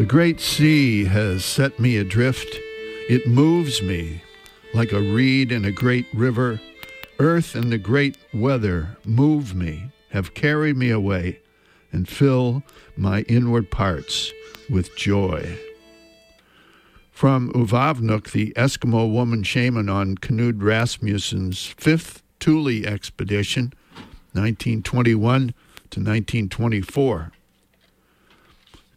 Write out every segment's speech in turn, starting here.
The great sea has set me adrift. It moves me like a reed in a great river. Earth and the great weather move me, have carried me away, and fill my inward parts with joy. From Uvavnuk, the Eskimo woman shaman on Knud Rasmussen's fifth Thule expedition, 1921 to 1924.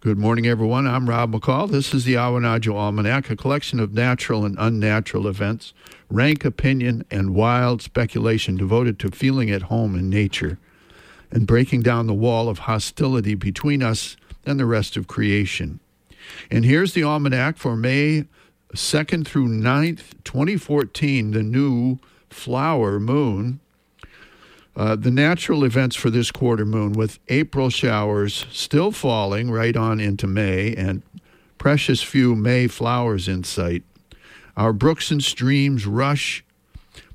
Good morning, everyone. I'm Rob McCall. This is the Awanadjo Almanac, a collection of natural and unnatural events, rank opinion, and wild speculation devoted to feeling at home in nature and breaking down the wall of hostility between us and the rest of creation. And here's the Almanac for May 2nd through 9th, 2014, the new flower moon. Uh, the natural events for this quarter moon, with April showers still falling right on into May and precious few May flowers in sight. Our brooks and streams rush,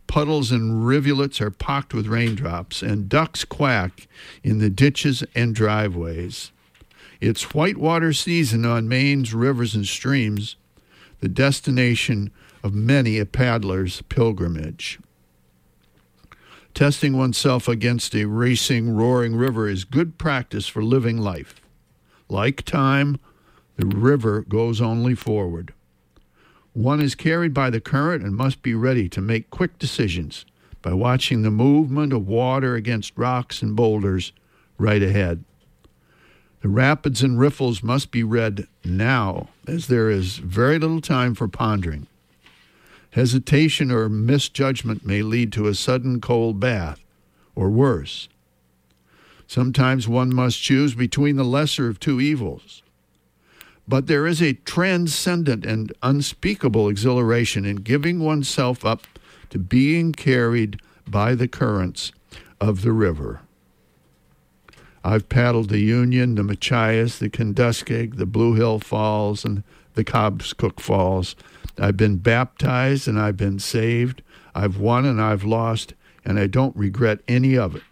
puddles and rivulets are pocked with raindrops, and ducks quack in the ditches and driveways. It's whitewater season on Maine's rivers and streams, the destination of many a paddler's pilgrimage. Testing oneself against a racing, roaring river is good practice for living life. Like time, the river goes only forward. One is carried by the current and must be ready to make quick decisions by watching the movement of water against rocks and boulders right ahead. The rapids and riffles must be read now, as there is very little time for pondering. Hesitation or misjudgment may lead to a sudden cold bath, or worse. Sometimes one must choose between the lesser of two evils. But there is a transcendent and unspeakable exhilaration in giving oneself up to being carried by the currents of the river. I've paddled the Union, the Machias, the Kenduskeag, the Blue Hill Falls, and the Cobscook Falls. I've been baptized and I've been saved. I've won and I've lost, and I don't regret any of it.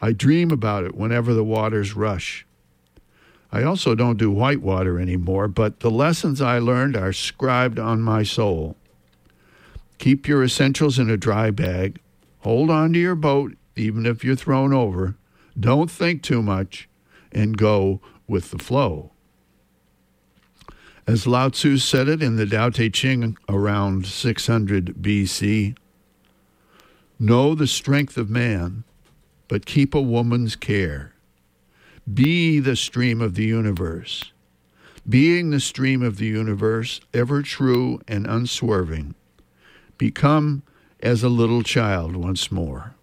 I dream about it whenever the waters rush. I also don't do whitewater anymore, but the lessons I learned are scribed on my soul. Keep your essentials in a dry bag. Hold on to your boat, even if you're thrown over. Don't think too much, and go with the flow. As Lao Tzu said it in the Tao Te Ching around 600 BC, know the strength of man, but keep a woman's care. Be the stream of the universe. Being the stream of the universe, ever true and unswerving, become as a little child once more.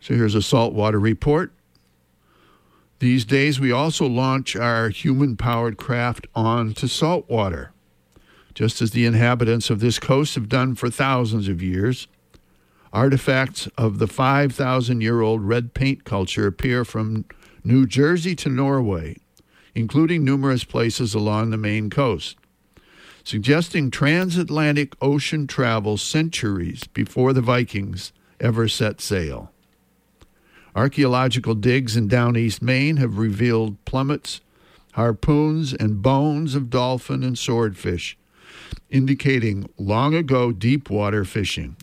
So here's a saltwater report. These days, we also launch our human powered craft onto salt water, just as the inhabitants of this coast have done for thousands of years. Artifacts of the 5,000 year old red paint culture appear from New Jersey to Norway, including numerous places along the Maine coast, suggesting transatlantic ocean travel centuries before the Vikings ever set sail. Archaeological digs in down east Maine have revealed plummets, harpoons, and bones of dolphin and swordfish, indicating long ago deep water fishing.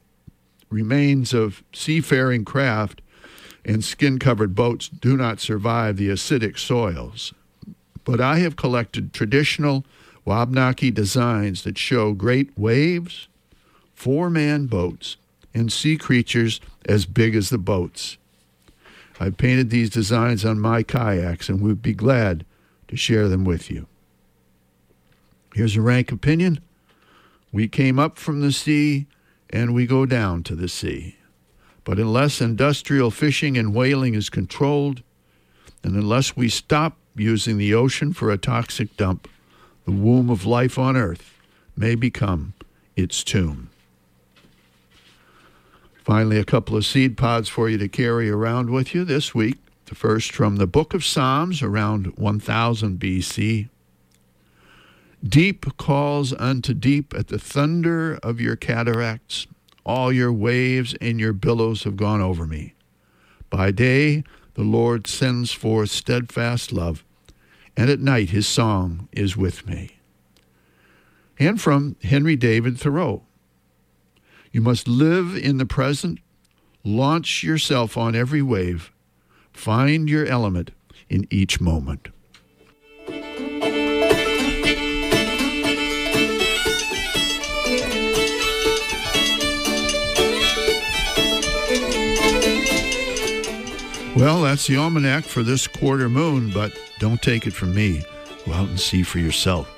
Remains of seafaring craft and skin covered boats do not survive the acidic soils. But I have collected traditional Wabanaki designs that show great waves, four man boats, and sea creatures as big as the boats. I've painted these designs on my kayaks and would be glad to share them with you. Here's a rank opinion. We came up from the sea and we go down to the sea. But unless industrial fishing and whaling is controlled, and unless we stop using the ocean for a toxic dump, the womb of life on earth may become its tomb. Finally, a couple of seed pods for you to carry around with you this week. The first from the book of Psalms around 1000 BC. Deep calls unto deep at the thunder of your cataracts. All your waves and your billows have gone over me. By day, the Lord sends forth steadfast love, and at night his song is with me. And from Henry David Thoreau You must live in the present, launch yourself on every wave, find your element in each moment. Well, that's the almanac for this quarter moon, but don't take it from me. Go out and see for yourself.